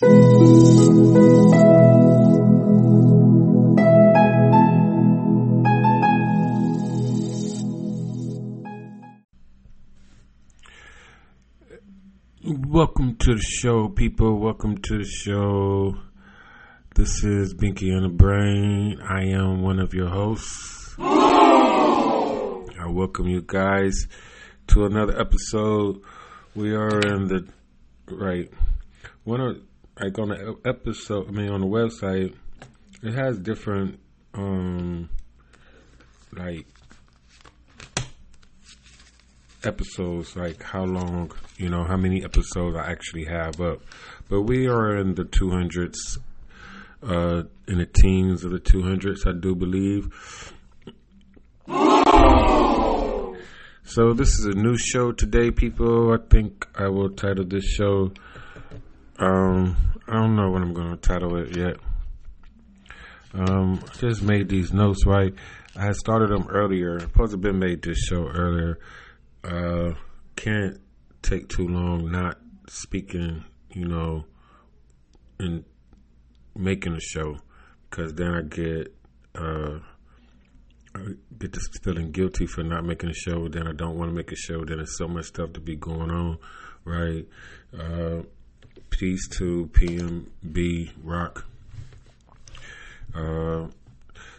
Welcome to the show, people. Welcome to the show. This is Binky on the Brain. I am one of your hosts. I welcome you guys to another episode. We are in the right one of like on the episode. I mean, on the website, it has different um like episodes, like how long, you know, how many episodes I actually have up. But we are in the 200s, uh, in the teens of the 200s, I do believe. So this is a new show today, people. I think I will title this show. Um, I don't know what I'm going to title it yet. Um, I just made these notes right. I started them earlier. Supposed to been made this show earlier uh, can't take too long not speaking, you know, and making a show because then I get uh, I get this feeling guilty for not making a show. Then I don't want to make a show. Then there's so much stuff to be going on, right? Uh, peace to PnB Rock. Uh,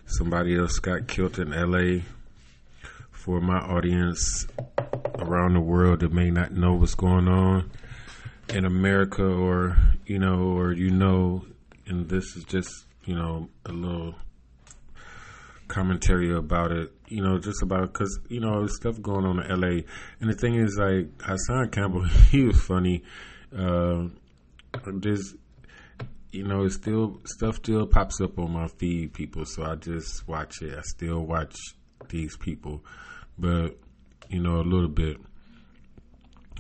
somebody else got killed in LA. For my audience, around the world that may not know what's going on in America or, you know, or you know, and this is just, you know, a little commentary about it, you know, just about because you know stuff going on in L.A. And the thing is, like Hassan Campbell, he was funny. Uh, there's, you know, it's still stuff still pops up on my feed, people. So I just watch it. I still watch these people, but you know, a little bit.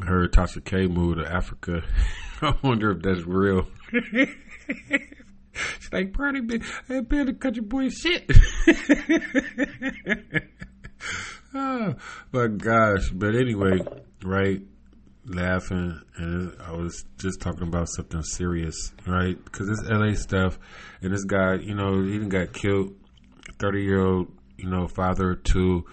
I heard Tasha K moved to Africa. I wonder if that's real. She's like, party been, I been a country boy shit. oh, but gosh, but anyway, right? Laughing, and I was just talking about something serious, right? Because this LA stuff, and this guy, you know, he even got killed. Thirty year old, you know, father to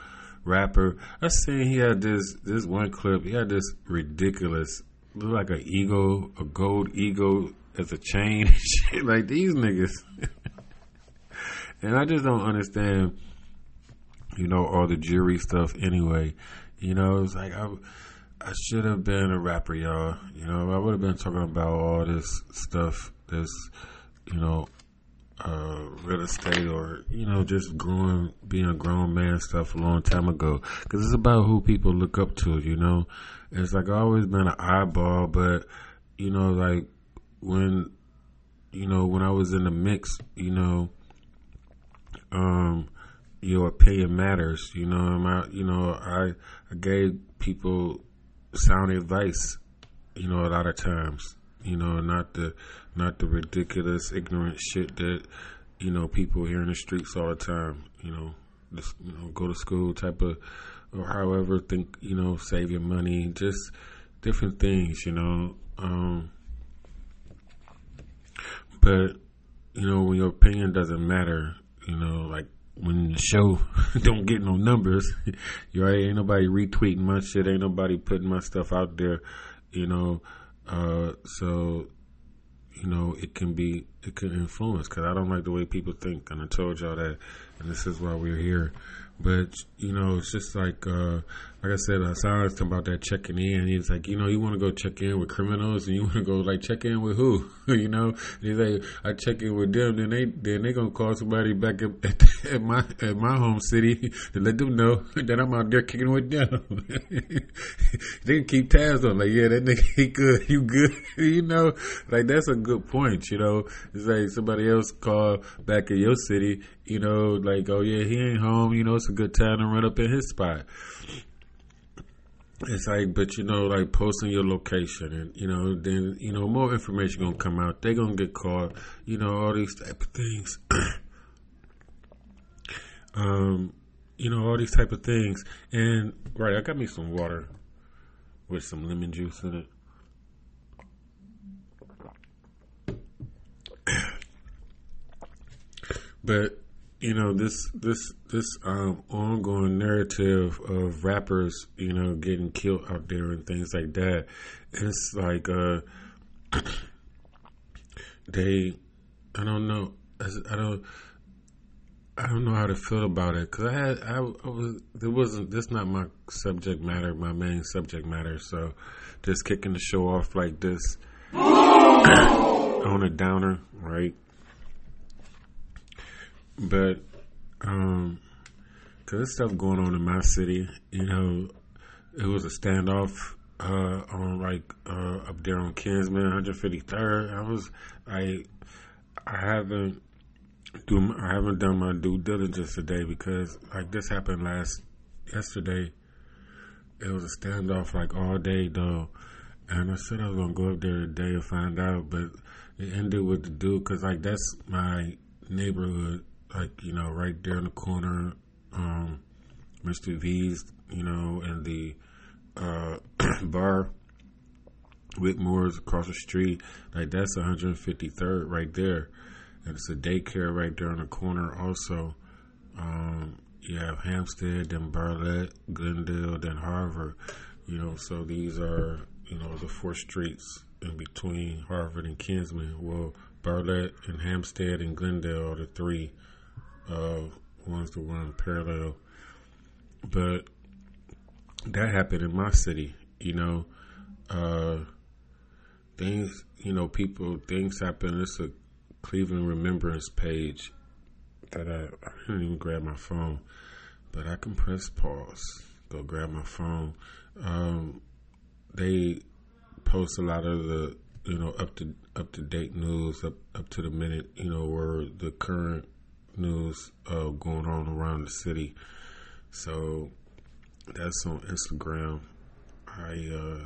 rapper. I seen he had this this one clip. He had this ridiculous, look like an eagle, a gold eagle as a chain. shit like these niggas. and I just don't understand, you know, all the jury stuff. Anyway, you know, it's like I. I should have been a rapper, y'all. You know, I would have been talking about all this stuff, this, you know, uh, real estate or you know just growing being a grown man stuff a long time ago because it's about who people look up to you know it's like I've always been an eyeball but you know like when you know when I was in the mix you know um your opinion matters you know i you know I I gave people sound advice you know a lot of times you know, not the not the ridiculous, ignorant shit that you know people hear in the streets all the time. You know, just you know, go to school type of, or however think you know, save your money, just different things. You know, um, but you know when your opinion doesn't matter, you know, like when the show don't get no numbers, you right? Ain't nobody retweeting my shit. Ain't nobody putting my stuff out there. You know, uh, so, you know, it can be, it can influence because I don't like the way people think. And I told y'all that, and this is why we're here. But, you know, it's just like, uh, like I said, uh, Hassan was talking about that checking in. He's like, you know, you want to go check in with criminals, and you want to go like check in with who? you know, and he's like, I check in with them, then they then they gonna call somebody back at, at, at my at my home city to let them know that I'm out there kicking with them. they can keep tabs on, like, yeah, that nigga he good, you good, you know, like that's a good point. You know, it's like somebody else call back at your city, you know, like, oh yeah, he ain't home. You know, it's a good time to run up in his spot. It's like, but you know, like posting your location, and you know, then you know more information gonna come out. They gonna get caught. You know, all these type of things. um, you know, all these type of things. And right, I got me some water with some lemon juice in it. but you know, this this this um, ongoing narrative of rappers, you know, getting killed out there and things like that. It's like uh, they, I don't know, I don't. I don't know how to feel about it because I had I, I was there wasn't this not my subject matter my main subject matter so just kicking the show off like this on a downer right but um cause there's stuff going on in my city you know it was a standoff uh on like uh up there on Kinsman 153rd I was I I haven't do I haven't done my due diligence today because like this happened last yesterday. It was a standoff like all day though, and I said I was gonna go up there today and find out, but it ended with the dude because like that's my neighborhood, like you know right there in the corner, um, Mr. V's, you know, and the uh, bar. Whitmore's across the street, like that's 153rd right there and it's a daycare right there on the corner. Also, um, you have Hampstead, then Bartlett, Glendale, then Harvard. You know, so these are you know the four streets in between Harvard and Kinsman. Well, Bartlett and Hampstead and Glendale are the three uh, ones that run parallel. But that happened in my city. You know, uh, things. You know, people things happen. It's a Cleveland Remembrance page that I, I didn't even grab my phone, but I can press pause, go grab my phone. Um, they post a lot of the you know up to up to date news, up up to the minute, you know, where the current news uh, going on around the city. So that's on Instagram. I uh,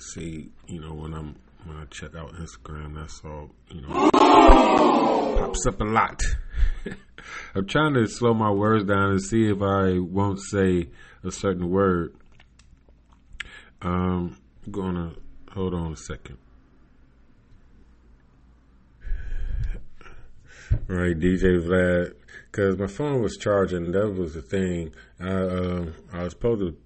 see, you know, when I'm when I check out Instagram, that's all, you know, pops up a lot. I'm trying to slow my words down and see if I won't say a certain word. Um, I'm gonna hold on a second. Right, DJ Vlad, because my phone was charging. That was the thing. I uh, I was supposed to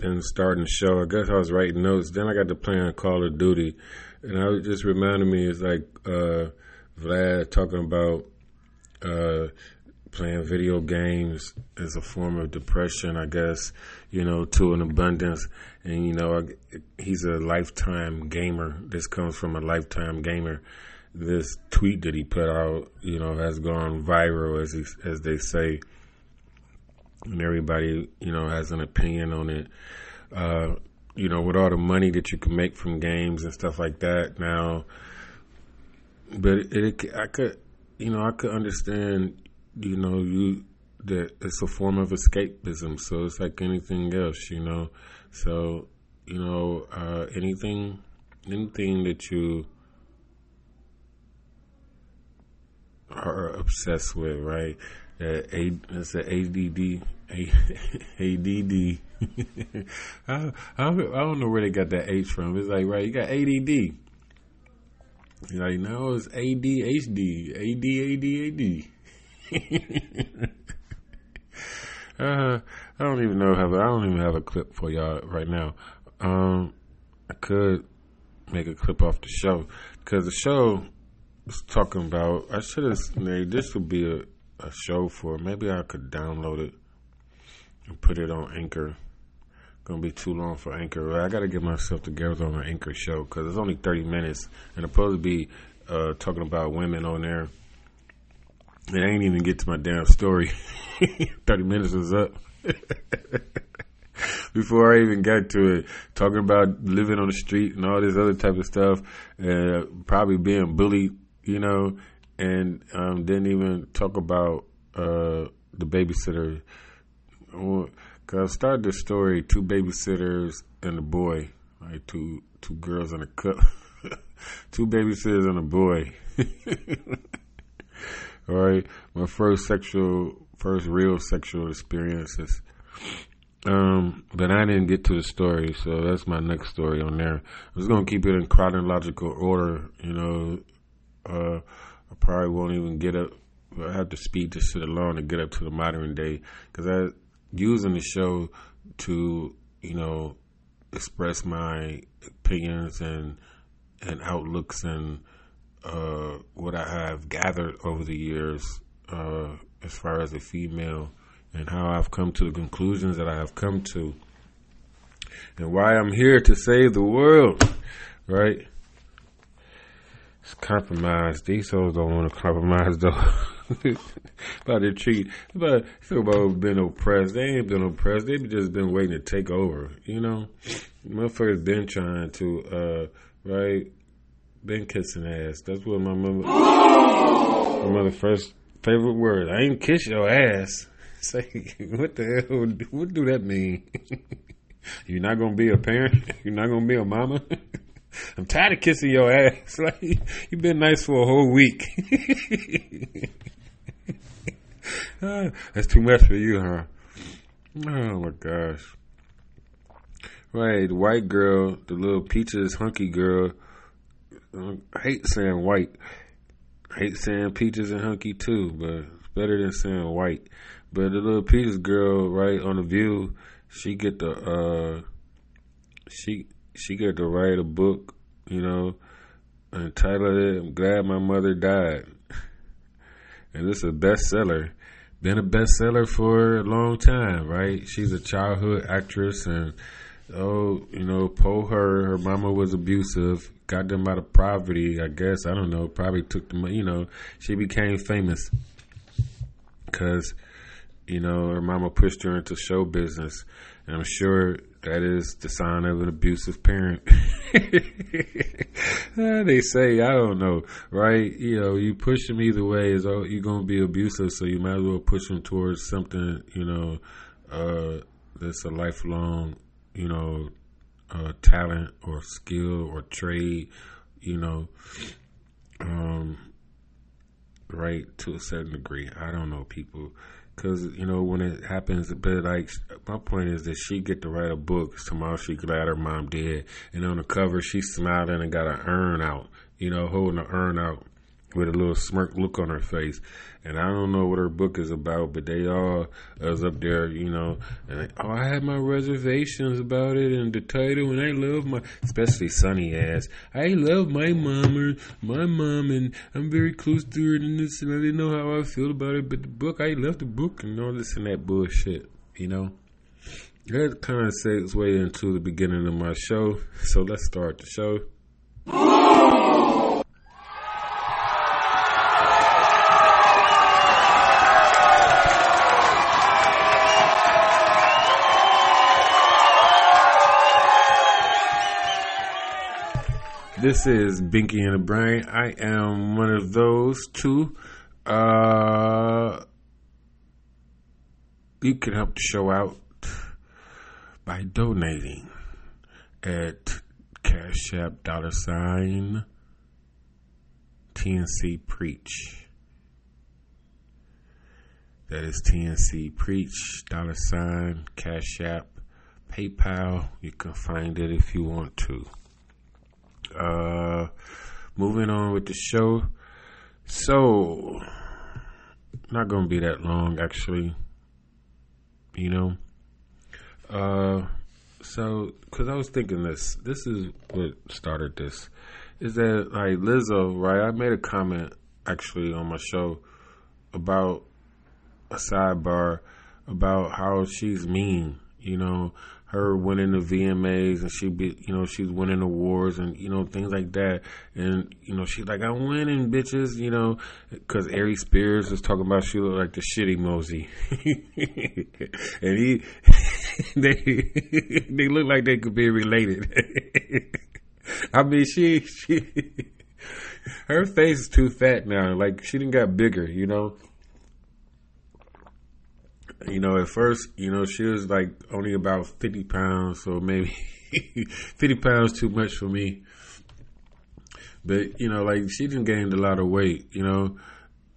been starting the show. I guess I was writing notes. Then I got to playing Call of Duty, and I was just reminded me it's like uh, Vlad talking about uh, playing video games as a form of depression, I guess, you know, to an abundance. And, you know, he's a lifetime gamer. This comes from a lifetime gamer. This tweet that he put out, you know, has gone viral, as he, as they say, and everybody, you know, has an opinion on it. Uh, you know, with all the money that you can make from games and stuff like that now. But it, it, I could, you know, I could understand, you know, you that it's a form of escapism. So it's like anything else, you know. So you know, uh, anything, anything that you are obsessed with, right? That a, it's an ADD, ADD. I, I, don't know where they got that H from. It's like, right, you got ADD. You're like, no, it's ADHD. AD, AD, AD. uh, I don't even know how, I don't even have a clip for y'all right now. Um, I could make a clip off the show because the show was talking about, I should have, this would be a, a show for, maybe I could download it and put it on Anchor. Gonna be too long for Anchor. I got to get myself together on an Anchor show because it's only thirty minutes, and I'm supposed to be uh, talking about women on there. And I ain't even get to my damn story. thirty minutes is up. Before I even got to it, talking about living on the street and all this other type of stuff, uh, probably being bullied, you know, and um, didn't even talk about uh, the babysitter Cause I started the story two babysitters and a boy, like two two girls and a cup, two babysitters and a boy. All right, my first sexual, first real sexual experiences. Um, but I didn't get to the story, so that's my next story on there. I was gonna keep it in chronological order, you know. Uh, I probably won't even get up I have to speed this shit along to get up to the modern day because I using the show to you know express my opinions and and outlooks and uh, what I have gathered over the years uh, as far as a female and how I've come to the conclusions that I have come to and why I'm here to save the world, right? It's compromise. These souls don't want to compromise though. about their treat, about about being oppressed. They ain't been oppressed. They've just been waiting to take over. You know, motherfuckers been trying to, uh, right? Been kissing ass. That's what my mother, my mother first favorite word. I ain't kiss your ass. Say, what the hell? What do that mean? You're not gonna be a parent. You're not gonna be a mama. I'm tired of kissing your ass. Like you've been nice for a whole week. That's too much for you, huh? Oh my gosh. Right, the white girl, the little peaches hunky girl. I hate saying white. I hate saying peaches and hunky too, but it's better than saying white. But the little peaches girl, right on the view, she get the uh, she she got to write a book, you know, and title it "I'm Glad My Mother Died," and is a bestseller. Been a bestseller for a long time, right? She's a childhood actress, and oh, you know, po her. Her mama was abusive. Got them out of poverty, I guess. I don't know. Probably took them. You know, she became famous because you know her mama pushed her into show business, and I'm sure that is the sign of an abusive parent. they say, I don't know, right? You know, you push them either way is oh, you're gonna be abusive, so you might as well push them towards something, you know, uh, that's a lifelong, you know, uh, talent or skill or trade, you know, um, right to a certain degree. I don't know, people because you know when it happens but like my point is that she get to write a book tomorrow she glad her mom did, and on the cover she's smiling and got an urn out you know holding an urn out with a little smirk look on her face. And I don't know what her book is about, but they all was up there, you know. And oh, I had my reservations about it and the title, and I love my, especially Sunny ass. I love my mom or my mom, and I'm very close to her, and this, and I didn't know how I feel about it. But the book, I love the book, and all this and that bullshit, you know. That kind of segues way into the beginning of my show. So let's start the show. This is Binky and the Brain. I am one of those two. Uh, you can help the show out by donating at Cash App dollar sign TNC Preach. That is TNC Preach dollar sign Cash App PayPal. You can find it if you want to. Uh, moving on with the show. So, not gonna be that long, actually. You know. Uh, so because I was thinking this, this is what started this. Is that like Lizzo, right? I made a comment actually on my show about a sidebar about how she's mean. You know, her winning the VMAs and she be, you know, she's winning awards and, you know, things like that. And, you know, she's like, I'm winning, bitches, you know, cause Aries Spears was talking about she looked like the shitty Mosey. and he, they, they look like they could be related. I mean, she, she, her face is too fat now. Like, she didn't got bigger, you know? You know, at first, you know, she was like only about 50 pounds, so maybe 50 pounds too much for me. But, you know, like she didn't gained a lot of weight, you know,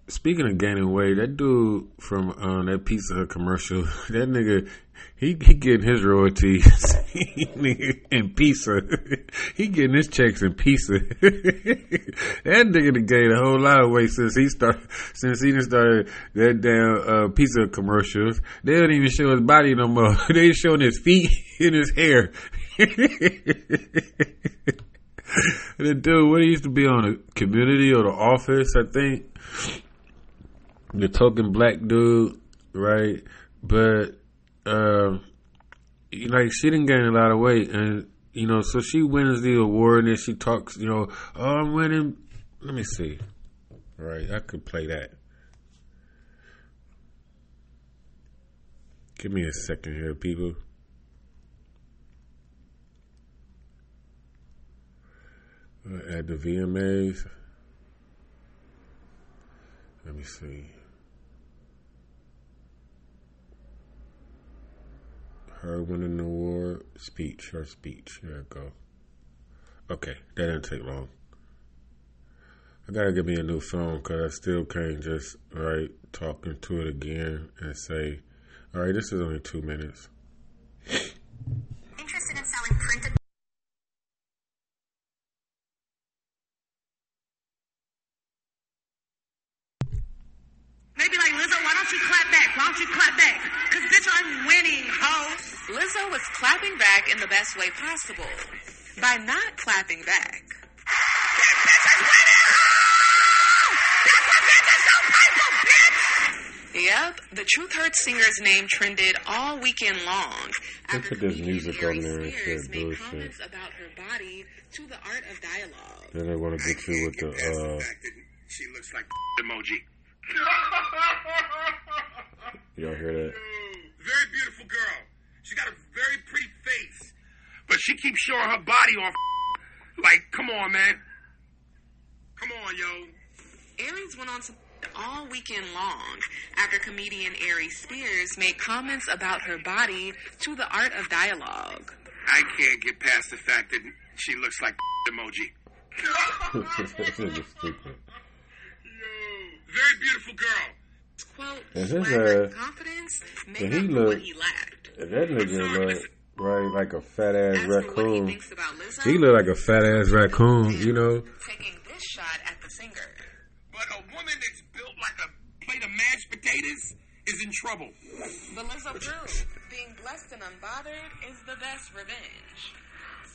speaking of gaining weight, that dude from um, that Pizza Hut commercial, that nigga, he, he getting his royalties in pizza. he getting his checks in pizza. that nigga done gained a whole lot of weight since he started, since he done started that damn uh, pizza commercials. They don't even show his body no more. they showing his feet and his hair. the dude, what he used to be on the community or the office, I think. The token black dude, right? But uh, like she didn't gain a lot of weight, and you know, so she wins the award, and then she talks, you know, oh, I'm winning. Let me see. Right, I could play that. Give me a second here, people. At the VMAs. Let me see. Her winning the award speech, her speech. There we go. Okay, that didn't take long. I gotta get me a new phone because I still can't just right talk into it again and say, "All right, this is only two minutes." Interested in selling printed. Maybe like Lizzo, why don't you clap back? Why don't you clap back? Cause bitch, I'm winning, ho. Lizzo was clapping back in the best way possible by not clapping back. Yep, the Truth Hurts singer's name trended all weekend long. Look at this music on there and shit, bullshit. about her body to the art of dialogue. Then they want to get you with the, uh... She looks like emoji. Y'all hear that? Very beautiful girl. She got a very pretty face, but she keeps showing her body off. Like, come on, man. Come on, yo. Aries went on to all weekend long after comedian Aries Spears made comments about her body to the art of dialogue. I can't get past the fact that she looks like emoji. stupid. Very beautiful girl. Quote, and his ass, confidence made he look, what he lacked. That nigga look right like a fat ass raccoon. He, he look like a fat ass raccoon, you know. Taking this shot at the singer. But a woman that's built like a plate of mashed potatoes is in trouble. But Lizzo proved being blessed and unbothered is the best revenge.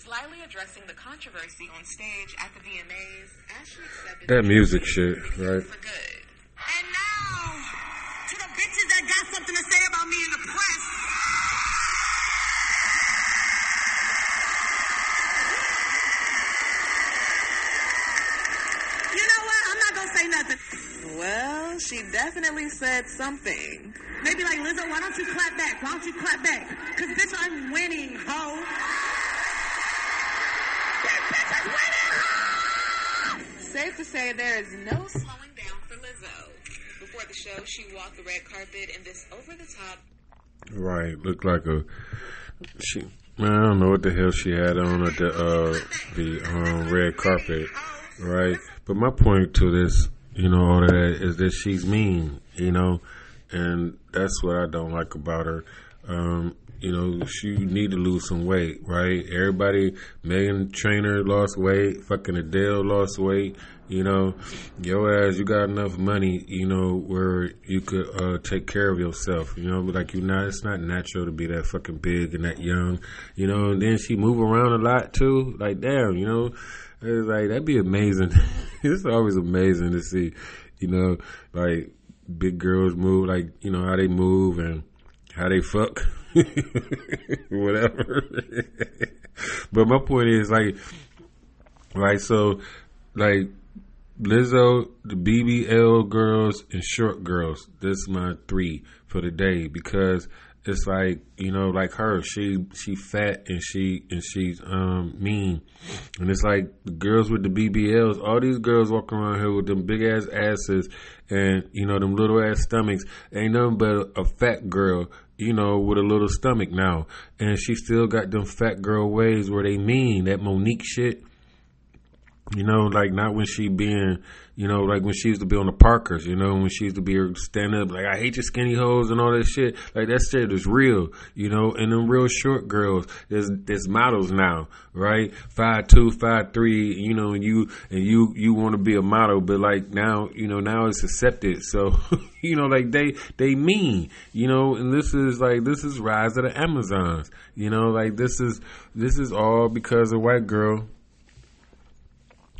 Slyly addressing the controversy on stage at the VMAs, Ashley accepted that music shit, right? For good. And now, to the bitches that got something to say about me in the press. You know what? I'm not gonna say nothing. Well, she definitely said something. Maybe like Lizzo, why don't you clap back? Why don't you clap back? Cause bitch, I'm winning, ho. Safe to say there is no slowing down for Lizzo. Before the show, she walked the red carpet in this over the top. Right, looked like a she. Man, I don't know what the hell she had on at the uh, the um, red carpet, right? But my point to this, you know, all that is that she's mean, you know, and that's what I don't like about her. Um, you know, she need to lose some weight, right? Everybody, Meghan Trainor lost weight, fucking Adele lost weight. You know, your ass, you got enough money, you know, where you could uh, take care of yourself. You know, like you not, it's not natural to be that fucking big and that young. You know, and then she move around a lot too. Like damn, you know, it's like that'd be amazing. it's always amazing to see, you know, like big girls move, like you know how they move and how they fuck. whatever. but my point is like, right? So, like Lizzo, the BBL girls, and short girls. This is my three for the day because it's like you know, like her, she she fat and she and she's um mean, and it's like the girls with the BBLs. All these girls walking around here with them big ass asses and you know them little ass stomachs. Ain't nothing but a fat girl you know, with a little stomach now. And she still got them fat girl ways where they mean that Mo'Nique shit. You know, like not when she being, you know, like when she used to be on the Parkers, you know, when she used to be stand up, like, I hate your skinny hoes and all that shit. Like that shit is real, you know, and them real short girls, there's, there's models now, right? Five two, five three, you know, and you, and you, you want to be a model, but like now, you know, now it's accepted. So, you know, like they, they mean, you know, and this is like, this is rise of the Amazons, you know, like this is, this is all because a white girl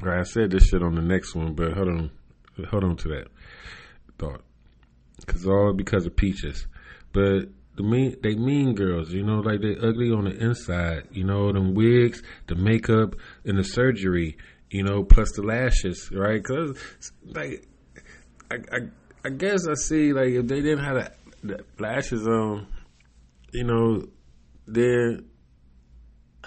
Right, I said this shit on the next one, but hold on, hold on to that thought, because all because of peaches. But the mean, they mean girls, you know, like they ugly on the inside, you know, them wigs, the makeup, and the surgery, you know, plus the lashes, right? Because like, I, I, I guess I see like if they didn't have the, the lashes on, you know, then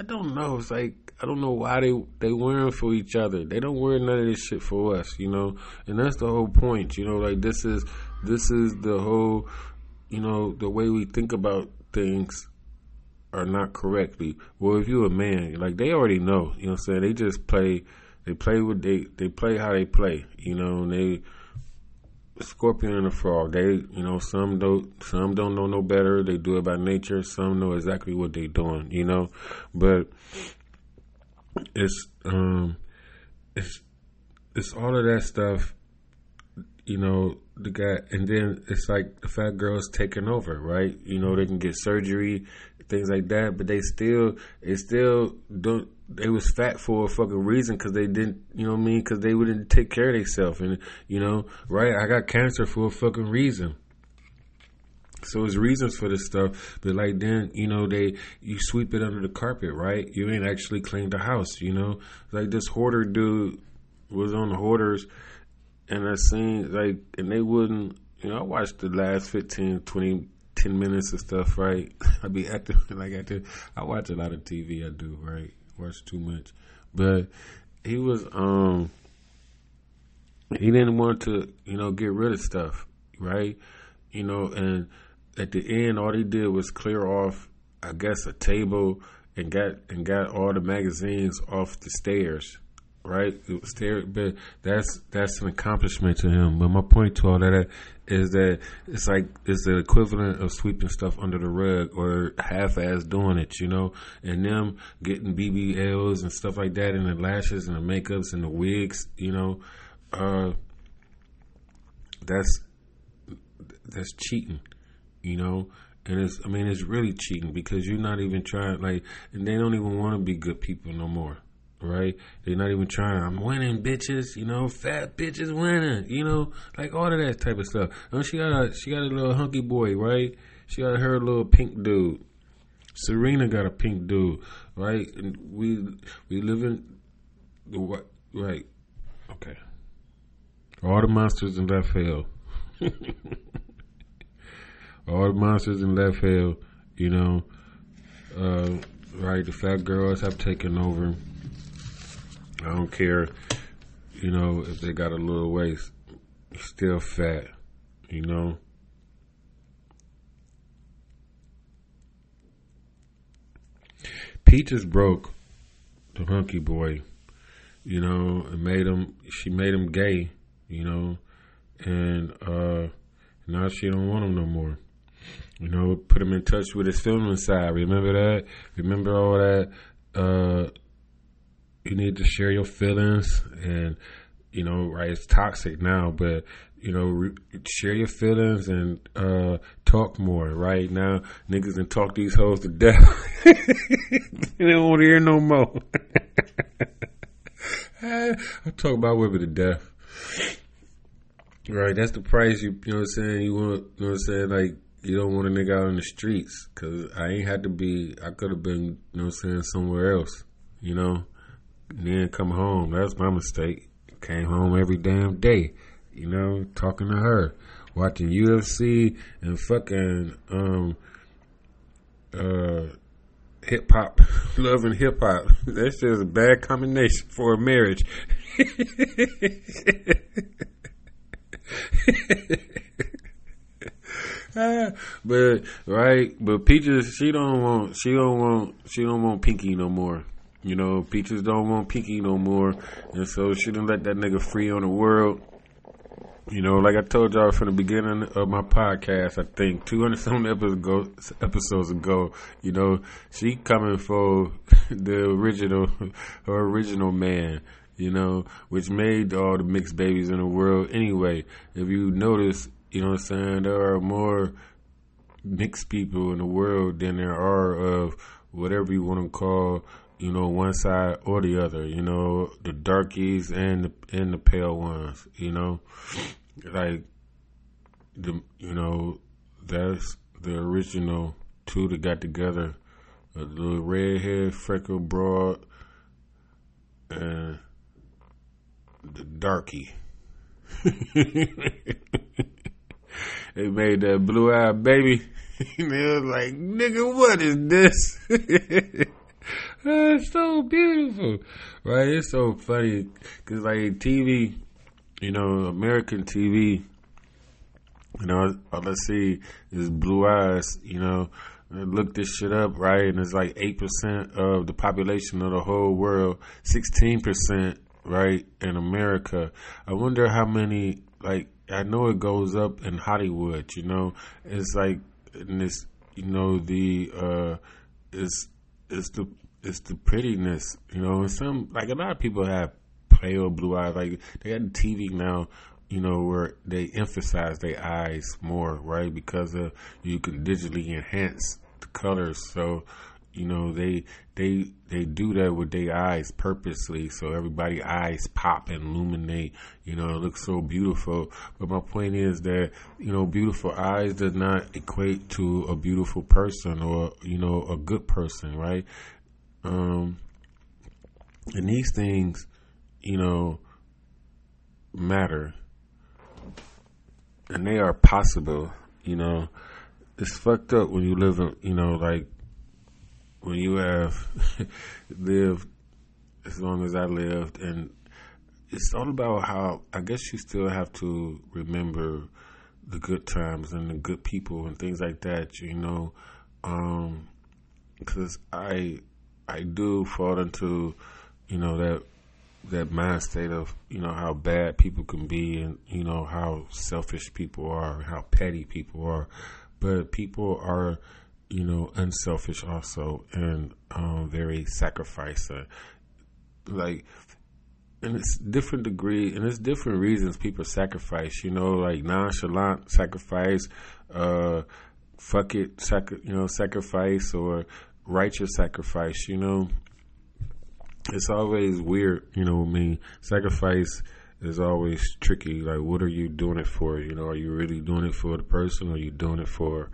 I don't know. It's like I don't know why they they wearing for each other. They don't wear none of this shit for us, you know. And that's the whole point, you know. Like this is this is the whole, you know, the way we think about things are not correctly. Well, if you're a man, like they already know, you know. what I'm saying they just play. They play with they they play how they play, you know. And they Scorpion and a Frog. They, you know, some don't, some don't know no better. They do it by nature. Some know exactly what they're doing, you know. But it's um it's it's all of that stuff you know the guy and then it's like the fat girls taking over right you know they can get surgery things like that but they still they still don't they was fat for a fucking reason because they didn't you know what i mean because they wouldn't take care of themselves and you know right i got cancer for a fucking reason so it's reasons for this stuff, but like then you know they you sweep it under the carpet, right? You ain't actually cleaned the house, you know. Like this hoarder dude was on the hoarders, and I seen like and they wouldn't. You know, I watched the last 15, 20, 10 minutes of stuff, right? I be acting like I do. I watch a lot of TV. I do, right? Watch too much, but he was um he didn't want to you know get rid of stuff, right? You know, and at the end, all he did was clear off, I guess, a table and got and got all the magazines off the stairs. Right, it was but that's that's an accomplishment to him. But my point to all that is that it's like it's the equivalent of sweeping stuff under the rug or half-ass doing it, you know. And them getting BBLs and stuff like that, and the lashes and the makeups and the wigs, you know. Uh, that's that's cheating you know. And it's, I mean, it's really cheating because you're not even trying, like, and they don't even want to be good people no more, right? They're not even trying. I'm winning, bitches, you know, fat bitches winning, you know, like all of that type of stuff. And she got a, she got a little hunky boy, right? She got her little pink dude. Serena got a pink dude, right? And we we live in the what, right? Okay. All the monsters in left field. all the monsters in left field, you know, uh, right? The fat girls have taken over. I don't care, you know, if they got a little waist, still fat, you know. Peaches broke the hunky boy, you know, and made him. She made him gay, you know, and uh, now she don't want him no more. You know, put him in touch with his feminine side. Remember that? Remember all that? Uh, you need to share your feelings and, you know, right, it's toxic now, but, you know, re- share your feelings and, uh, talk more, right? Now, niggas can talk these hoes to death. they don't want to hear no more. I talk about women to death. Right, that's the price you, you know what I'm saying? You want, you know what I'm saying? Like, you don't want a nigga out in the streets because I ain't had to be. I could have been, you know, what I'm saying somewhere else, you know. And then come home. That's my mistake. Came home every damn day, you know, talking to her, watching UFC and fucking um uh hip hop, loving hip hop. That's just a bad combination for a marriage. but right, but Peaches, she don't want, she don't want, she don't want Pinky no more. You know, Peaches don't want Pinky no more, and so she didn't let that nigga free on the world. You know, like I told y'all from the beginning of my podcast, I think 200 some episodes ago, you know, she coming for the original, her original man, you know, which made all the mixed babies in the world. Anyway, if you notice, you know what I'm saying, there are more mixed people in the world than there are of whatever you want to call you know, one side or the other, you know, the darkies and the and the pale ones, you know. Like the you know, that's the original two that got together. A little redhead, freckle broad and the darky. they made that blue eyed baby. they was like, nigga, what is this? it's so beautiful, right? It's so funny because like TV, you know, American TV, you know, let's see, is Blue Eyes, you know. Look this shit up, right? And it's like eight percent of the population of the whole world, sixteen percent, right, in America. I wonder how many. Like, I know it goes up in Hollywood. You know, it's like in this. You know, the uh, it's it's the it's the prettiness, you know. Some like a lot of people have pale blue eyes. Like they got the TV now, you know, where they emphasize their eyes more, right? Because of you can digitally enhance the colors. So you know they they they do that with their eyes purposely so everybody eyes pop and illuminate you know it looks so beautiful but my point is that you know beautiful eyes does not equate to a beautiful person or you know a good person right um, and these things, you know, matter. And they are possible, you know. It's fucked up when you live in, you know, like when you have lived as long as I lived and it's all about how I guess you still have to remember the good times and the good people and things like that, you know. Um, cuz I I do fall into, you know, that that mind state of, you know, how bad people can be and, you know, how selfish people are, how petty people are. But people are, you know, unselfish also and um, very sacrificing. Like, and it's different degree and it's different reasons people sacrifice, you know, like nonchalant sacrifice, uh, fuck it, sac- you know, sacrifice or righteous sacrifice, you know, it's always weird, you know, I mean, sacrifice is always tricky. Like, what are you doing it for? You know, are you really doing it for the person or are you doing it for,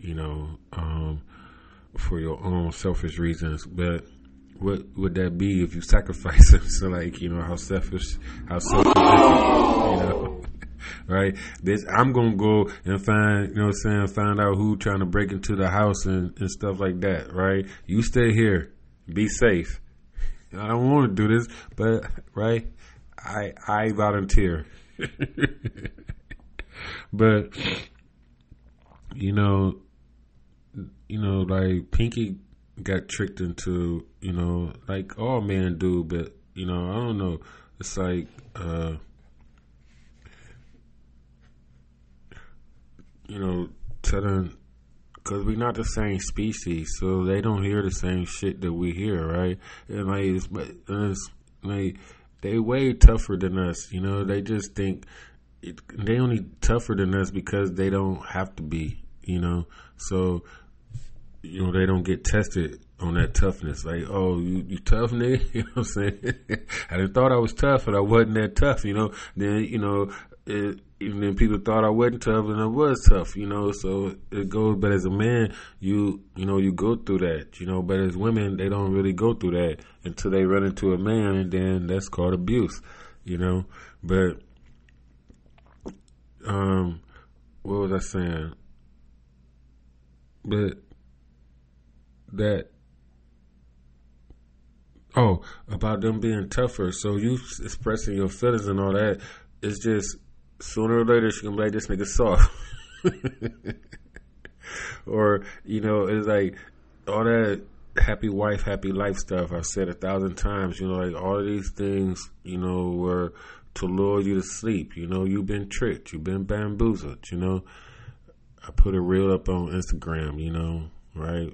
you know, um, for your own selfish reasons? But what would that be if you sacrifice it? So, like, you know, how selfish, how selfish, you know? right? This I'm gonna go and find, you know what I'm saying, find out who trying to break into the house and, and stuff like that, right? You stay here, be safe. I don't want to do this, but right, I I volunteer. but you know, you know, like Pinky got tricked into, you know, like all men do, but you know, I don't know. It's like uh you know, telling because we're not the same species, so they don't hear the same shit that we hear, right? And like, it's, it's like they way tougher than us, you know. They just think it, they only tougher than us because they don't have to be, you know. So you know they don't get tested on that toughness. Like, oh, you, you tough, nigga? You know what I'm saying? I just thought I was tough, and I wasn't that tough, you know. Then you know. It, even then people thought I wasn't tough and I was tough, you know, so it goes but as a man you you know, you go through that, you know, but as women they don't really go through that until they run into a man and then that's called abuse, you know. But um what was I saying? But that oh, about them being tougher, so you expressing your feelings and all that, it's just sooner or later she gonna be like, this nigga soft. or, you know, it's like all that happy wife, happy life stuff. I've said a thousand times, you know, like all of these things, you know, were to lure you to sleep. You know, you've been tricked, you've been bamboozled, you know. I put a reel up on Instagram, you know, right?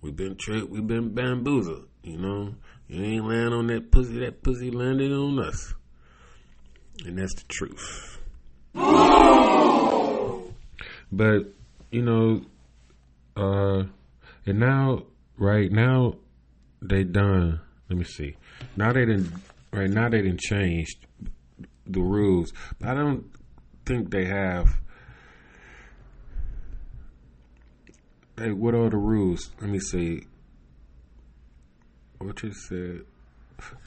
We've been tricked, we've been bamboozled, you know. You ain't land on that pussy, that pussy landed on us. And that's the truth. But, you know, uh, and now, right now, they done. Let me see. Now they didn't. Right now they didn't changed the rules, but I don't think they have. Hey, what are the rules? Let me see. What you said?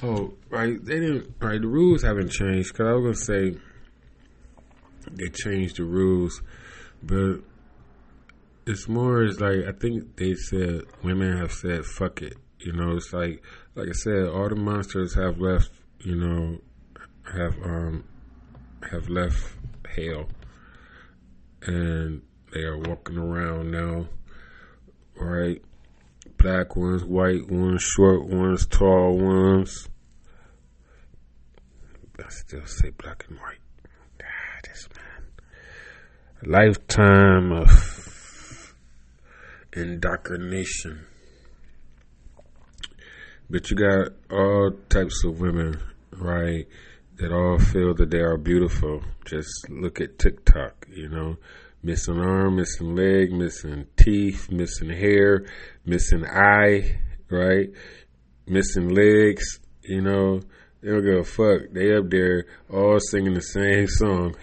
Oh, right. They didn't. Right, the rules haven't changed. Cause I was gonna say they changed the rules, but it's more as like I think they said women have said fuck it. You know, it's like like I said, all the monsters have left. You know, have um have left hell, and they are walking around now. Right, black ones, white ones, short ones, tall ones. I still say black and white. Ah, this man. A lifetime of indoctrination. But you got all types of women, right, that all feel that they are beautiful. Just look at TikTok, you know. Missing arm, missing leg, missing teeth, missing hair, missing eye, right? Missing legs, you know. They don't give a fuck. They up there all singing the same song.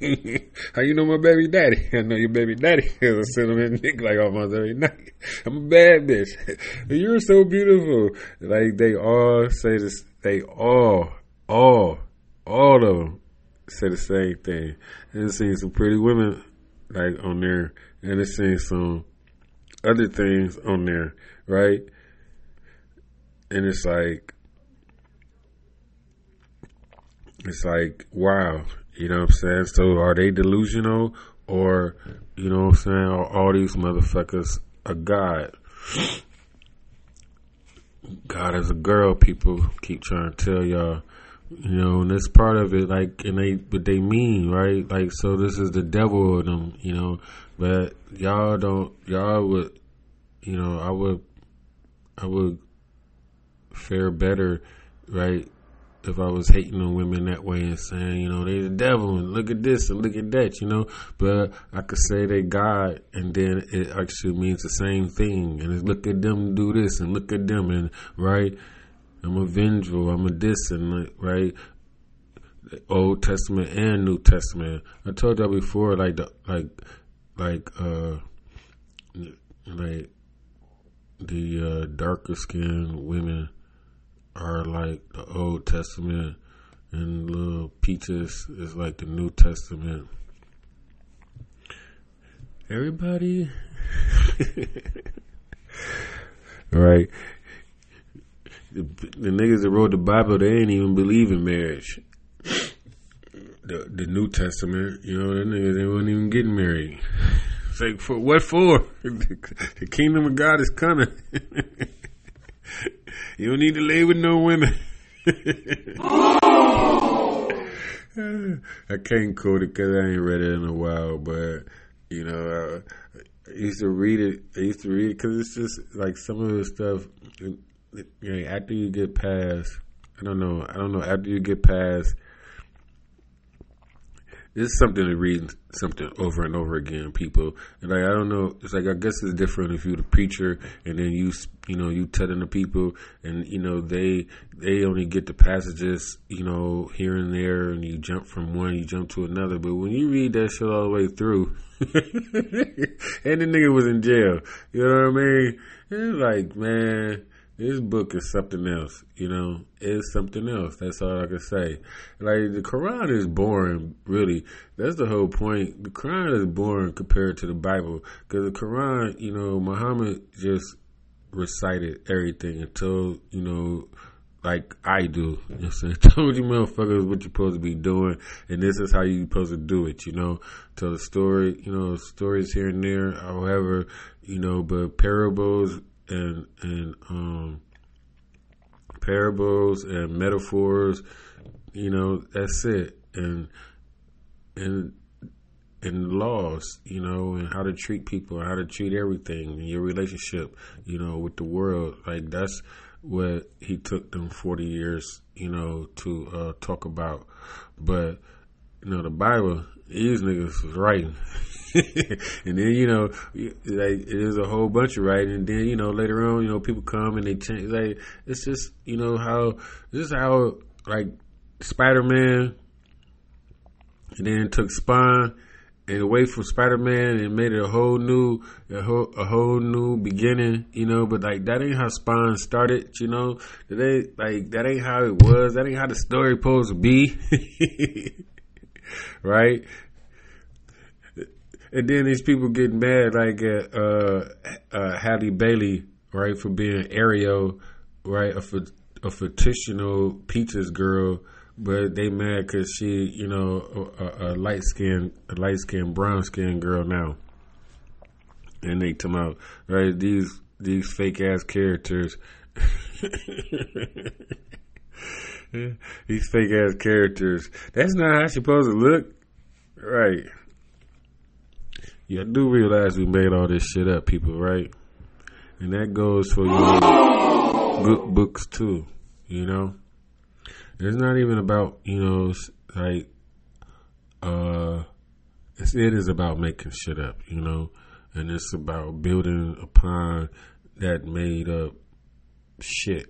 How you know my baby daddy? I know your baby daddy. I send him in Nick like almost every night. I'm a bad bitch. You're so beautiful. Like they all say this. They all, all, all of them say the same thing. And I've seen some pretty women like on there, and I've seen some other things on there, right? And it's like, it's like, wow, you know what I'm saying? So are they delusional or, you know what I'm saying, are all these motherfuckers a God? God is a girl, people keep trying to tell y'all. You know, and that's part of it, like, and they, but they mean, right? Like, so this is the devil of them, you know, but y'all don't, y'all would, you know, I would, I would fare better, right? If I was hating on women that way and saying, you know, they the devil and look at this and look at that, you know, but I could say they God and then it actually means the same thing. And it's look at them do this and look at them and, right? I'm a vengeful. I'm a and like, right. Old Testament and New Testament. I told y'all before, like the like like uh like the uh, darker skinned women are like the Old Testament, and little peaches is like the New Testament. Everybody, right? The, the niggas that wrote the Bible, they ain't even believe in marriage. The the New Testament, you know, the niggas they weren't even getting married. It's like for what for? the kingdom of God is coming. you don't need to lay with no women. I can't quote it because I ain't read it in a while, but you know, uh, I used to read it. I used to read it because it's just like some of the stuff you know, after you get past, I don't know, I don't know, after you get past, it's something to read something over and over again, people. And like, I don't know, it's like, I guess it's different if you're the preacher and then you, you know, you telling the people and, you know, they, they only get the passages, you know, here and there and you jump from one, you jump to another. But when you read that shit all the way through, and the nigga was in jail, you know what I mean? It's like, man, this book is something else, you know. It's something else. That's all I can say. Like the Quran is boring, really. That's the whole point. The Quran is boring compared to the Bible, because the Quran, you know, Muhammad just recited everything until you know, like I do. You know, I'm told you motherfuckers what you're supposed to be doing, and this is how you're supposed to do it. You know, tell the story. You know, stories here and there. However, you know, but parables and and um, parables and metaphors. You know, that's it. And and and laws, you know, and how to treat people, how to treat everything in your relationship, you know, with the world. Like that's what he took them forty years, you know, to uh, talk about. But you know, the Bible, these niggas was writing. and then you know, like there's a whole bunch of writing, and then you know later on, you know, people come and they change. Like it's just you know how this is how like Spider Man, and then took Spawn and away from Spider Man and made it a whole new a whole, a whole new beginning, you know. But like that ain't how Spawn started, you know. Ain't like that ain't how it was. That ain't how the story supposed to be, right? And then these people getting mad like at uh, uh, Halle Bailey, right, for being Ariel, right, a, a fictional Peaches girl but they mad because she, you know, a, a light skinned, a light skinned, brown skinned girl now, and they come out right these these fake ass characters. these fake ass characters. That's not how she supposed to look, right? Yeah, I do realize we made all this shit up, people, right? And that goes for your good books too, you know. It's not even about you know like uh, it's, it is about making shit up, you know, and it's about building upon that made up shit.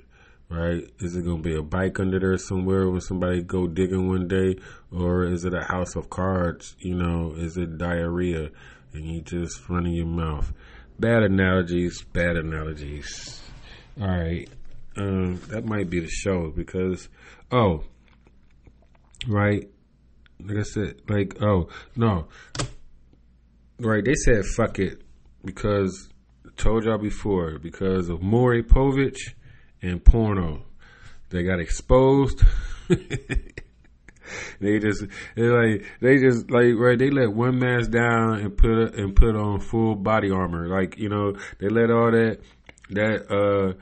Right? Is it gonna be a bike under there somewhere when somebody go digging one day, or is it a house of cards? You know, is it diarrhea and you just running your mouth? Bad analogies, bad analogies. All right, um, that might be the show because oh, right, like I said, like oh no, right? They said fuck it because told y'all before because of Maury Povich and porno, they got exposed. they just they like they just like right they let one mask down and put and put on full body armor like you know they let all that that uh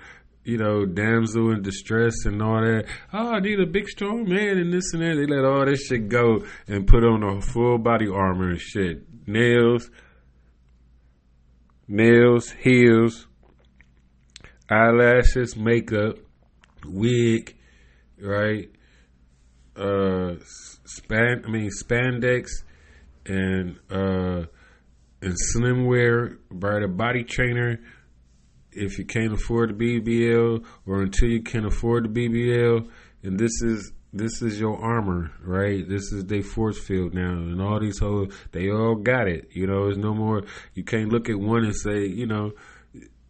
you know, damsel in distress and all that. Oh, I need a big strong man and this and that. They let all this shit go and put on a full body armor and shit. Nails, nails, heels, eyelashes, makeup, wig, right? Uh, span, I mean spandex and uh and slimwear by the body trainer if you can't afford the BBL or until you can afford the BBL, and this is this is your armor, right? This is their force field now, and all these hoes, they all got it. You know, there's no more. You can't look at one and say, you know,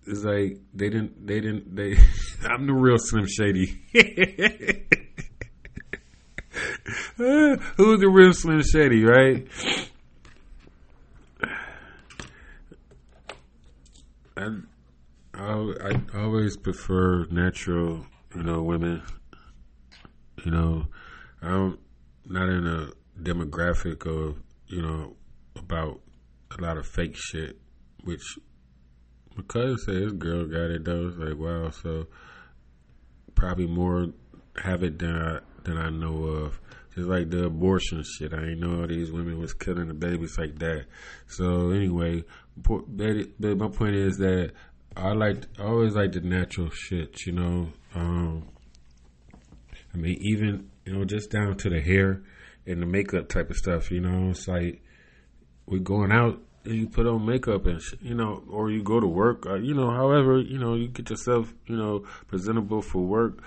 it's like they didn't, they didn't, they. I'm the real Slim Shady. Who's the real Slim Shady, right? And I, I always prefer natural, you know, women. You know, I'm not in a demographic of, you know, about a lot of fake shit, which my cousin said his girl got it though. It's like, wow, so probably more have it than I, than I know of. Just like the abortion shit. I ain't know all these women was killing the babies like that. So anyway, but my point is that I like I always like the natural shit, you know. Um, I mean, even you know, just down to the hair and the makeup type of stuff. You know, it's like we're going out you put on makeup and sh- you know, or you go to work. Uh, you know, however, you know, you get yourself you know presentable for work.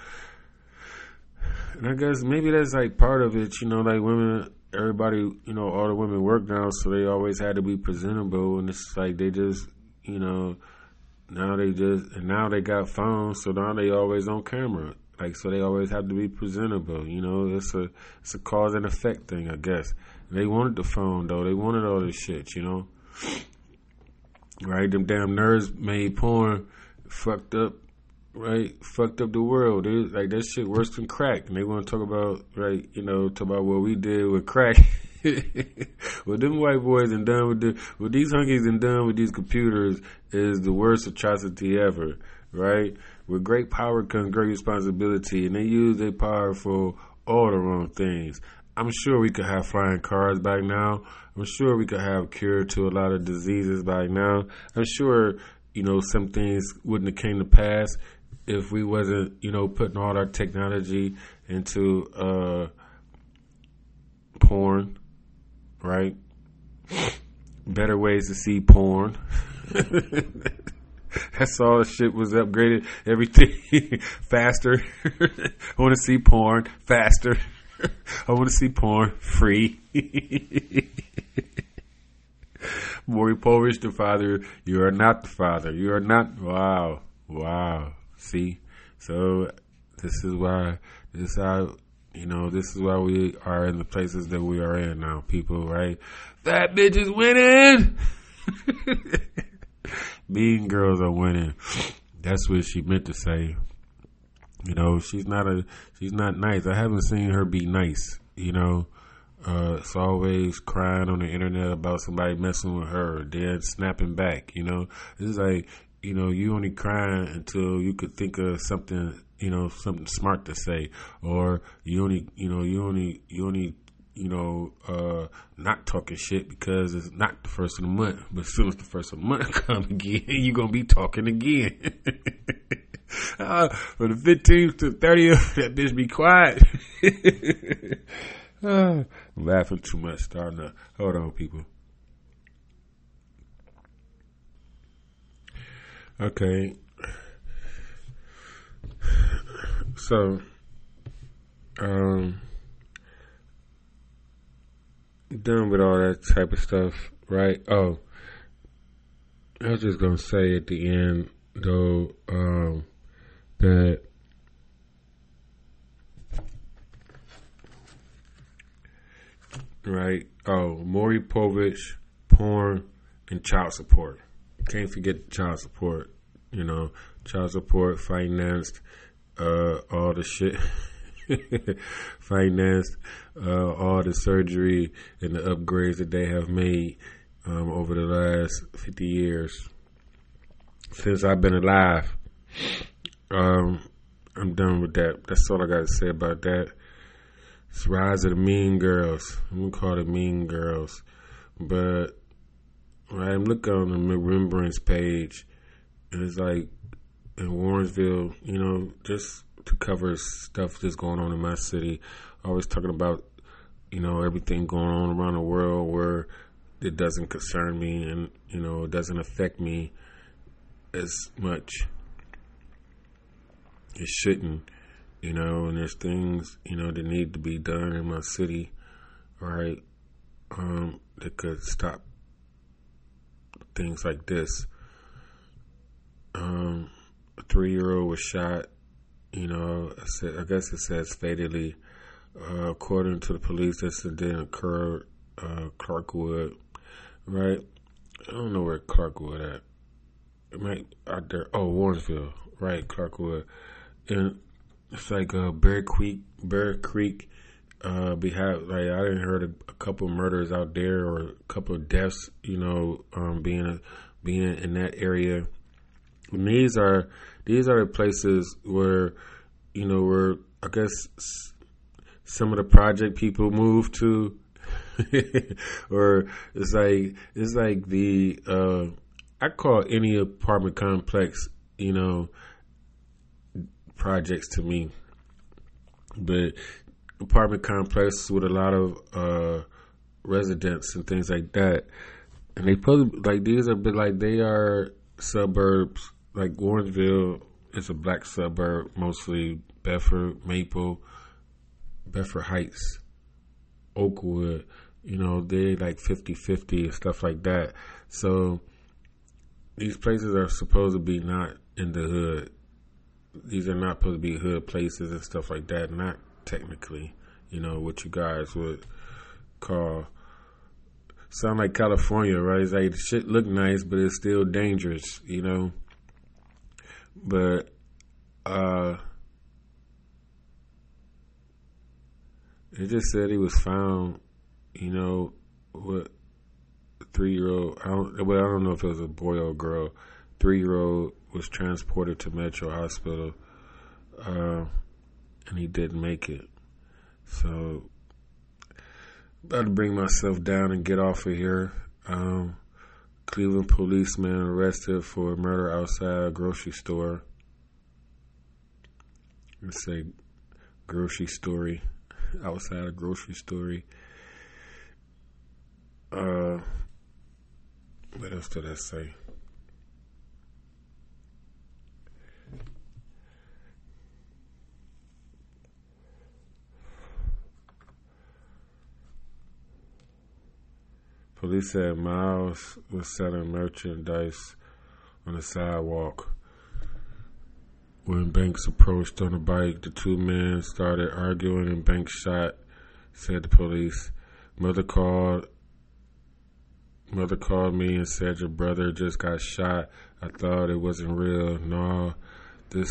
And I guess maybe that's like part of it. You know, like women everybody, you know, all the women work now, so they always had to be presentable, and it's like they just, you know, now they just and now they got phones, so now they always on camera. Like so, they always have to be presentable. You know, it's a it's a cause and effect thing, I guess. They wanted the phone though. They wanted all this shit. You know, right? Them damn nerds made porn, fucked up, right? Fucked up the world. They, like that shit worse than crack. And they want to talk about right? You know, talk about what we did with crack. what them white boys and done with the what these hunkies and done with these computers is the worst atrocity ever, right? With great power comes great responsibility, and they use their power for all the wrong things. I'm sure we could have flying cars back now. I'm sure we could have cure to a lot of diseases by now. I'm sure, you know, some things wouldn't have came to pass if we wasn't, you know, putting all our technology into uh, porn, right? Better ways to see porn. That's all the shit was upgraded. Everything faster. I want to see porn faster. I want to see porn free. Maury Povich, the father. You are not the father. You are not. Wow. Wow. See? So, this is why, this is how, you know, this is why we are in the places that we are in now, people, right? That bitch is winning! mean girls are winning. That's what she meant to say. You know, she's not a she's not nice. I haven't seen her be nice. You know, uh, it's always crying on the internet about somebody messing with her, then snapping back. You know, it's like you know you only crying until you could think of something you know something smart to say, or you only you know you only you only you know, uh, not talking shit because it's not the first of the month. But as soon as the first of the month come again, you're gonna be talking again. uh, from the 15th to 30th, that bitch be quiet. Laughing too much. Starting to hold on, people. Okay. So, um done with all that type of stuff, right? Oh, I was just gonna say at the end though um, that right. Oh, Maury Povich, porn, and child support. Can't forget child support. You know, child support financed uh, all the shit. financed uh, all the surgery and the upgrades that they have made um, over the last 50 years since I've been alive. Um, I'm done with that. That's all I got to say about that. It's Rise of the Mean Girls. I'm to call it Mean Girls. But right, I'm looking on the remembrance page, and it's like in Warrensville, you know, just to cover stuff that's going on in my city. Always talking about, you know, everything going on around the world where it doesn't concern me and, you know, it doesn't affect me as much. It shouldn't, you know, and there's things, you know, that need to be done in my city, right? Um, that could stop things like this. Um, a three year old was shot you know, I guess it says fatally. Uh, according to the police, this incident occurred uh, Clarkwood, right? I don't know where Clarkwood at. It might out there. Oh, Warrensville, right? Clarkwood, and it's like uh, Bear Creek, Bear Creek. Uh, behind, like I didn't heard a, a couple of murders out there or a couple of deaths, you know, um, being being in that area. And these are these are the places where, you know, where I guess some of the project people move to, or it's like it's like the uh, I call any apartment complex, you know, projects to me, but apartment complexes with a lot of uh, residents and things like that, and they put like these are bit like they are suburbs like Warrensville is a black suburb, mostly Bedford, Maple, Bedford Heights, Oakwood, you know, they like 50 50 and stuff like that. So these places are supposed to be not in the hood. These are not supposed to be hood places and stuff like that. Not technically, you know, what you guys would call sound like California, right? It's like shit look nice, but it's still dangerous, you know. But uh, it just said he was found you know, what three year old, I don't, well, I don't know if it was a boy or a girl, three year old was transported to Metro Hospital, uh, and he didn't make it. So, about to bring myself down and get off of here. Um, Cleveland policeman arrested for murder outside a grocery store. Let's say grocery story outside a grocery store. Uh, what else did I say? Police said Miles was selling merchandise on the sidewalk. When Banks approached on a bike, the two men started arguing and Banks shot, said the police. Mother called Mother called me and said your brother just got shot. I thought it wasn't real. No, this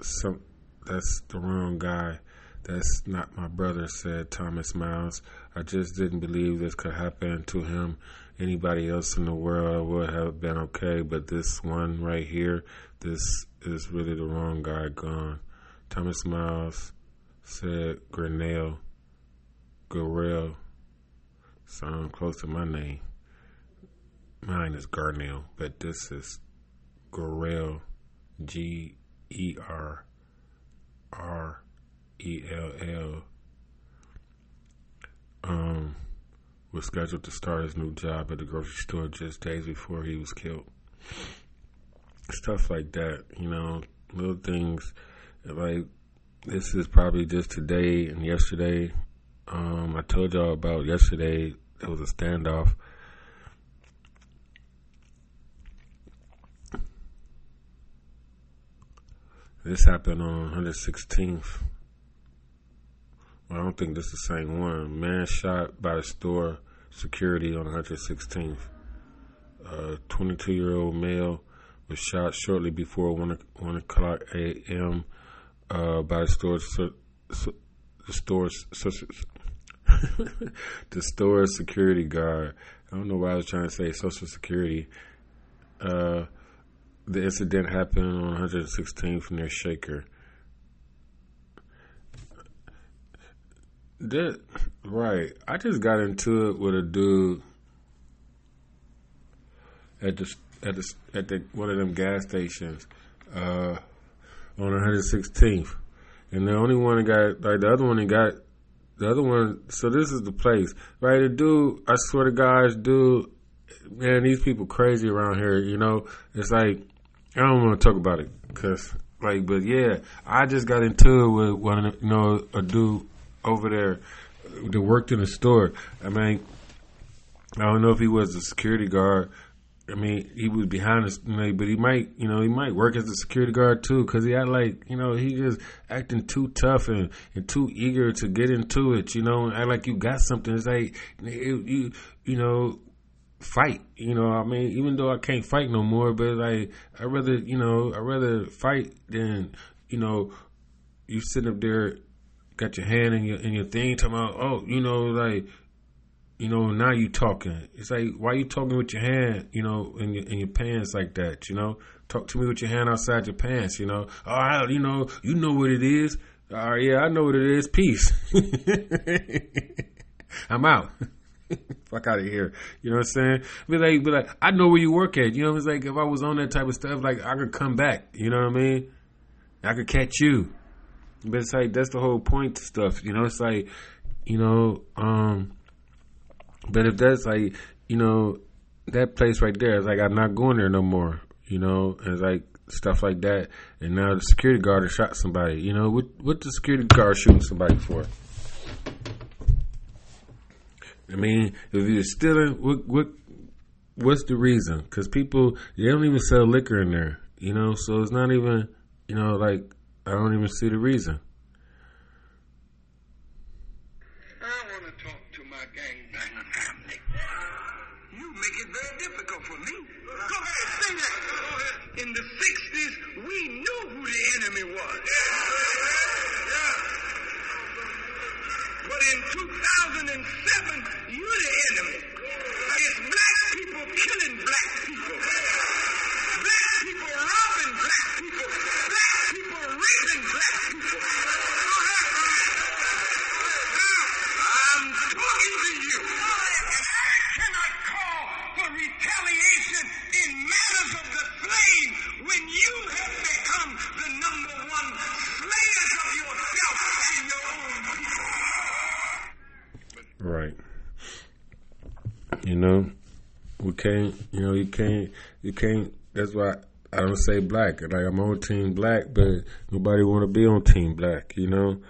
some that's the wrong guy. That's not my brother, said Thomas Miles. I just didn't believe this could happen to him. Anybody else in the world would have been okay, but this one right here, this is really the wrong guy gone. Thomas Miles said Grinnell. Gorell. Sound close to my name. Mine is Garnell, but this is Gorell. G E R R E L L. Um, was scheduled to start his new job at the grocery store just days before he was killed. Stuff like that, you know, little things like this is probably just today and yesterday. Um, I told y'all about yesterday. There was a standoff. This happened on 116th. I don't think this is the same one. Man shot by the store security on 116th. A 22 year old male was shot shortly before 1, 1 o'clock a.m. Uh, by the store's, the store's, the security guard. I don't know why I was trying to say social security. Uh, the incident happened on 116th near Shaker. That right. I just got into it with a dude at the at the at the one of them gas stations uh, on 116th, and the only one that got like the other one that got the other one. So this is the place, right? The dude, I swear to God, dude, man, these people crazy around here. You know, it's like I don't want to talk about it because like, but yeah, I just got into it with one, you know, a dude over there that worked in the store. I mean, I don't know if he was a security guard. I mean, he was behind us, you know, but he might, you know, he might work as a security guard too, because he had like, you know, he just acting too tough and, and too eager to get into it, you know, and act like you got something. It's like it, you, you know, fight. You know, I mean, even though I can't fight no more, but like I rather, you know, I rather fight than, you know, you sitting up there got your hand in your in your thing, talking about, oh, you know, like, you know, now you talking. It's like, why you talking with your hand, you know, in your in your pants like that? You know, talk to me with your hand outside your pants. You know, oh, all right, you know, you know what it is. Right, yeah, I know what it is. Peace. I'm out. Fuck out of here. You know what I'm saying? Be like, be like, I know where you work at. You know, it's like if I was on that type of stuff, like I could come back. You know what I mean? I could catch you. But it's like that's the whole point stuff, you know. It's like, you know, um, but if that's like, you know, that place right there, it's like I'm not going there no more, you know. And it's like stuff like that. And now the security guard has shot somebody. You know, what what the security guard shooting somebody for? I mean, if you're stealing, what what what's the reason? Because people they don't even sell liquor in there, you know. So it's not even, you know, like I don't even see the reason. Know, you can't. You can't. That's why I don't say black. Like I'm on Team Black, but nobody want to be on Team Black. You know.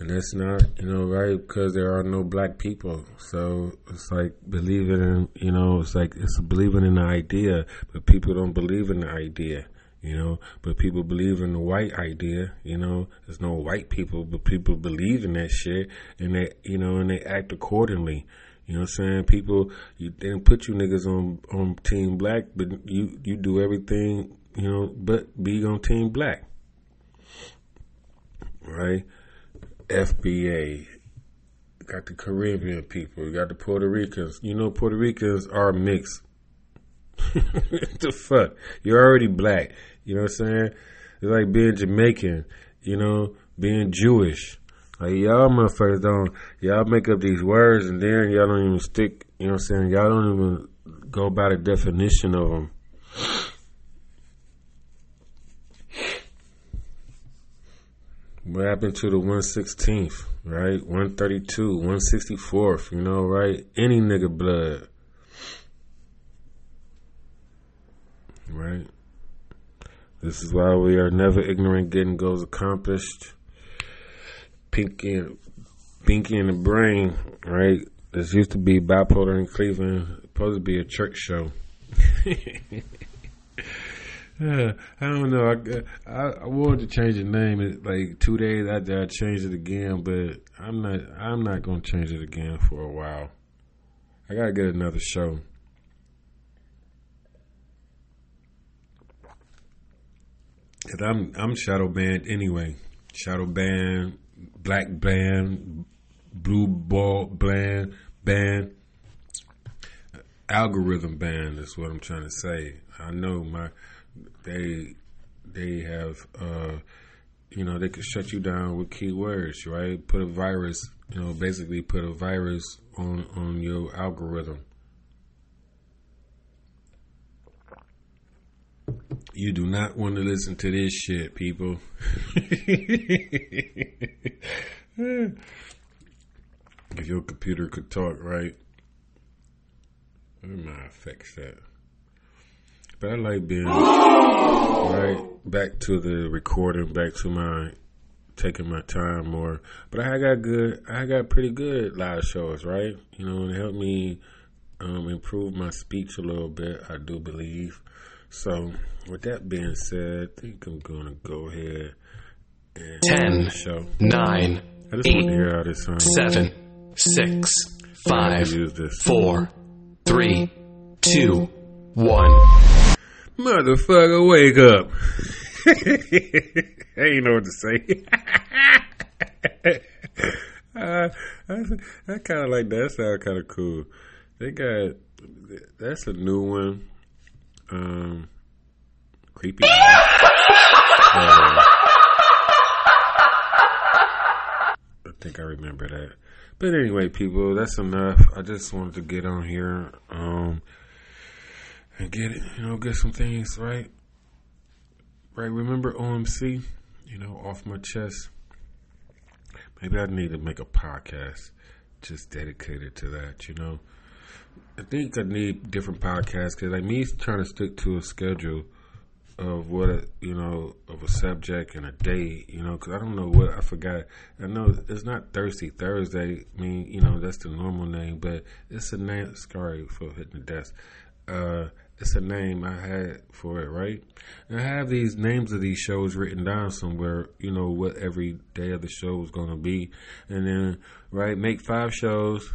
And that's not, you know, right? Because there are no black people. So it's like believing in, you know, it's like it's believing in the idea, but people don't believe in the idea, you know. But people believe in the white idea, you know. There's no white people, but people believe in that shit, and they, you know, and they act accordingly. You know what I'm saying? People, you, they didn't put you niggas on on Team Black, but you you do everything, you know, but be on Team Black, right? FBA, got the Caribbean people, you got the Puerto Ricans. You know, Puerto Ricans are mixed. the fuck? You're already black. You know what I'm saying? It's like being Jamaican, you know, being Jewish. Like y'all motherfuckers don't, y'all make up these words and then y'all don't even stick, you know what I'm saying? Y'all don't even go by the definition of them. What happened to the 116th, right? 132, 164th, you know, right? Any nigga blood. Right? This is why we are never ignorant getting goals accomplished. Pinky and Pinky in the brain, right? This used to be bipolar in Cleveland, supposed to be a church show. Yeah, I don't know. I, I, I wanted to change the name. Like two days after I changed it again, but I'm not. I'm not gonna change it again for a while. I gotta get another show. Cause I'm I'm shadow banned anyway. Shadow band, black band, blue ball band, band, algorithm band. Is what I'm trying to say. I know my they they have uh, you know they could shut you down with keywords, right? Put a virus, you know, basically put a virus on on your algorithm. You do not want to listen to this shit, people. if your computer could talk, right? It might fix that. But I like being right back to the recording, back to my taking my time more. But I got good, I got pretty good live shows, right? You know, and it helped me um, improve my speech a little bit. I do believe. So, with that being said, I think I'm gonna go ahead and Ten, end show. nine, I just want to hear this sounds. seven, six, five, Use this. four, three, two, one. Motherfucker, wake up. I ain't know what to say. uh, I, I kind of like that. That sound kind of cool. They got, that's a new one. Um, creepy. Uh, I think I remember that. But anyway, people, that's enough. I just wanted to get on here. Um, and get it, you know, get some things right. Right, remember OMC? You know, off my chest. Maybe I need to make a podcast just dedicated to that, you know. I think I need different podcasts because like me trying to stick to a schedule of what a, you know of a subject and a day, you know, because I don't know what I forgot. I know it's not Thirsty Thursday. I mean, you know, that's the normal name, but it's a name. Sorry for hitting the desk. Uh, it's a name I had for it, right? And I have these names of these shows written down somewhere, you know, what every day of the show is going to be. And then, right, make five shows,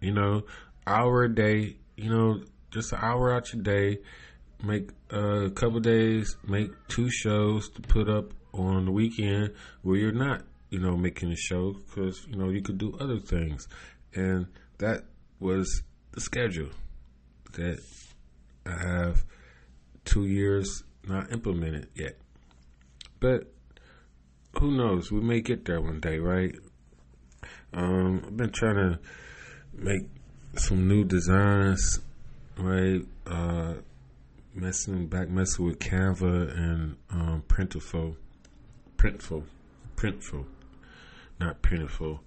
you know, hour a day, you know, just an hour out your day. Make a couple days, make two shows to put up on the weekend where you're not, you know, making a show because you know you could do other things, and that was the schedule that I have two years not implemented yet. But who knows? We may get there one day, right? Um, I've been trying to make some new designs, right? Uh, messing back, messing with Canva and um, Printful, Printful, Printful, not Printful,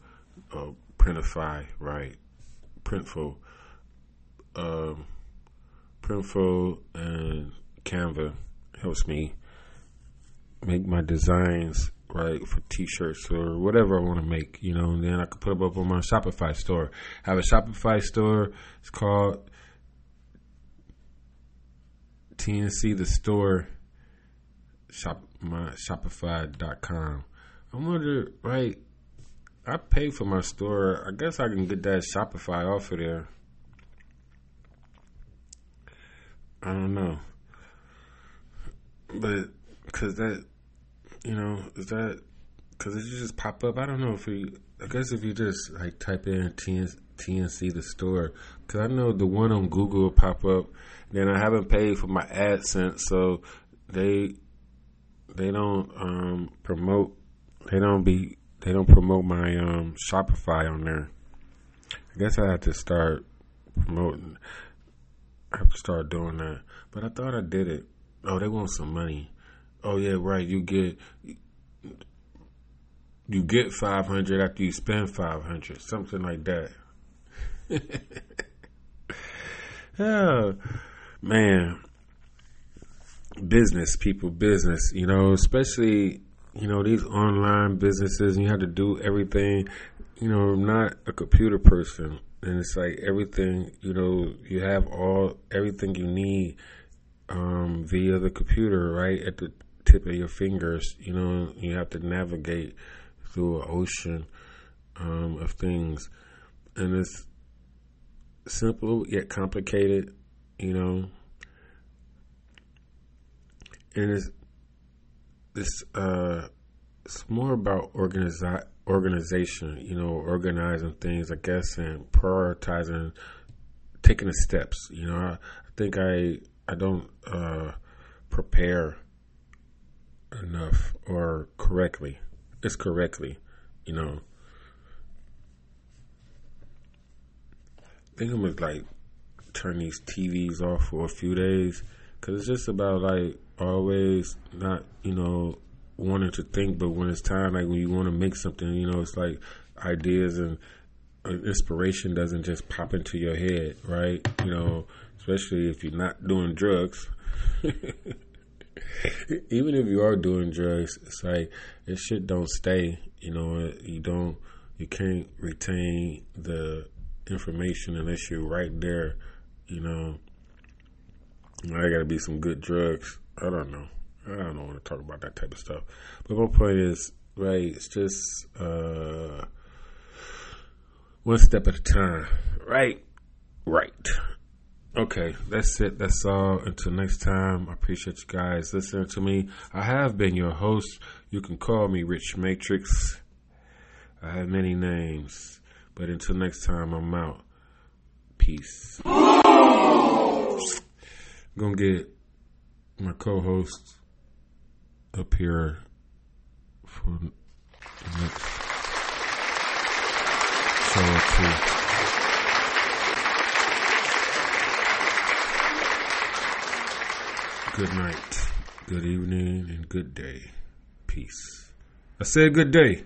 uh, Printify, right? Printful, um, Printful and Canva helps me make my designs right for t-shirts or whatever I want to make, you know, and then I could put them up on my Shopify store. I have a Shopify store. It's called TNC the store shop my shopify.com. I wonder, right? I pay for my store. I guess I can get that Shopify off of there. I don't know. But cuz that you know, is that because it just pop up? I don't know if you. I guess if you just like type in TN, TNC the store, because I know the one on Google will pop up. Then I haven't paid for my AdSense, so they they don't um, promote. They don't be. They don't promote my um, Shopify on there. I guess I have to start promoting. I have to start doing that. But I thought I did it. Oh, they want some money. Oh yeah, right. You get you get five hundred after you spend five hundred, something like that. oh man, business people, business. You know, especially you know these online businesses, you have to do everything. You know, I'm not a computer person, and it's like everything. You know, you have all everything you need um, via the computer, right at the tip of your fingers. You know, you have to navigate through an ocean um, of things, and it's simple yet complicated. You know, and it's it's uh it's more about organizi- organization. You know, organizing things, I guess, and prioritizing, taking the steps. You know, I, I think I I don't uh, prepare enough or correctly. It's correctly, you know. I think I'm gonna like turn these TVs off for a few days because it's just about like always not, you know, wanting to think, but when it's time, like when you want to make something, you know, it's like ideas and uh, inspiration doesn't just pop into your head, right? You know, especially if you're not doing drugs. Even if you are doing drugs, it's like it shit don't stay. You know, you don't, you can't retain the information unless you're right there. You know, I got to be some good drugs. I don't know. I don't want to talk about that type of stuff. But my point is, right? It's just uh, one step at a time. Right. Right. Okay, that's it. That's all. Until next time, I appreciate you guys listening to me. I have been your host. You can call me Rich Matrix. I have many names. But until next time, I'm out. Peace. Going to get my co host up here for the next show or two. Good night, good evening, and good day. Peace. I said good day.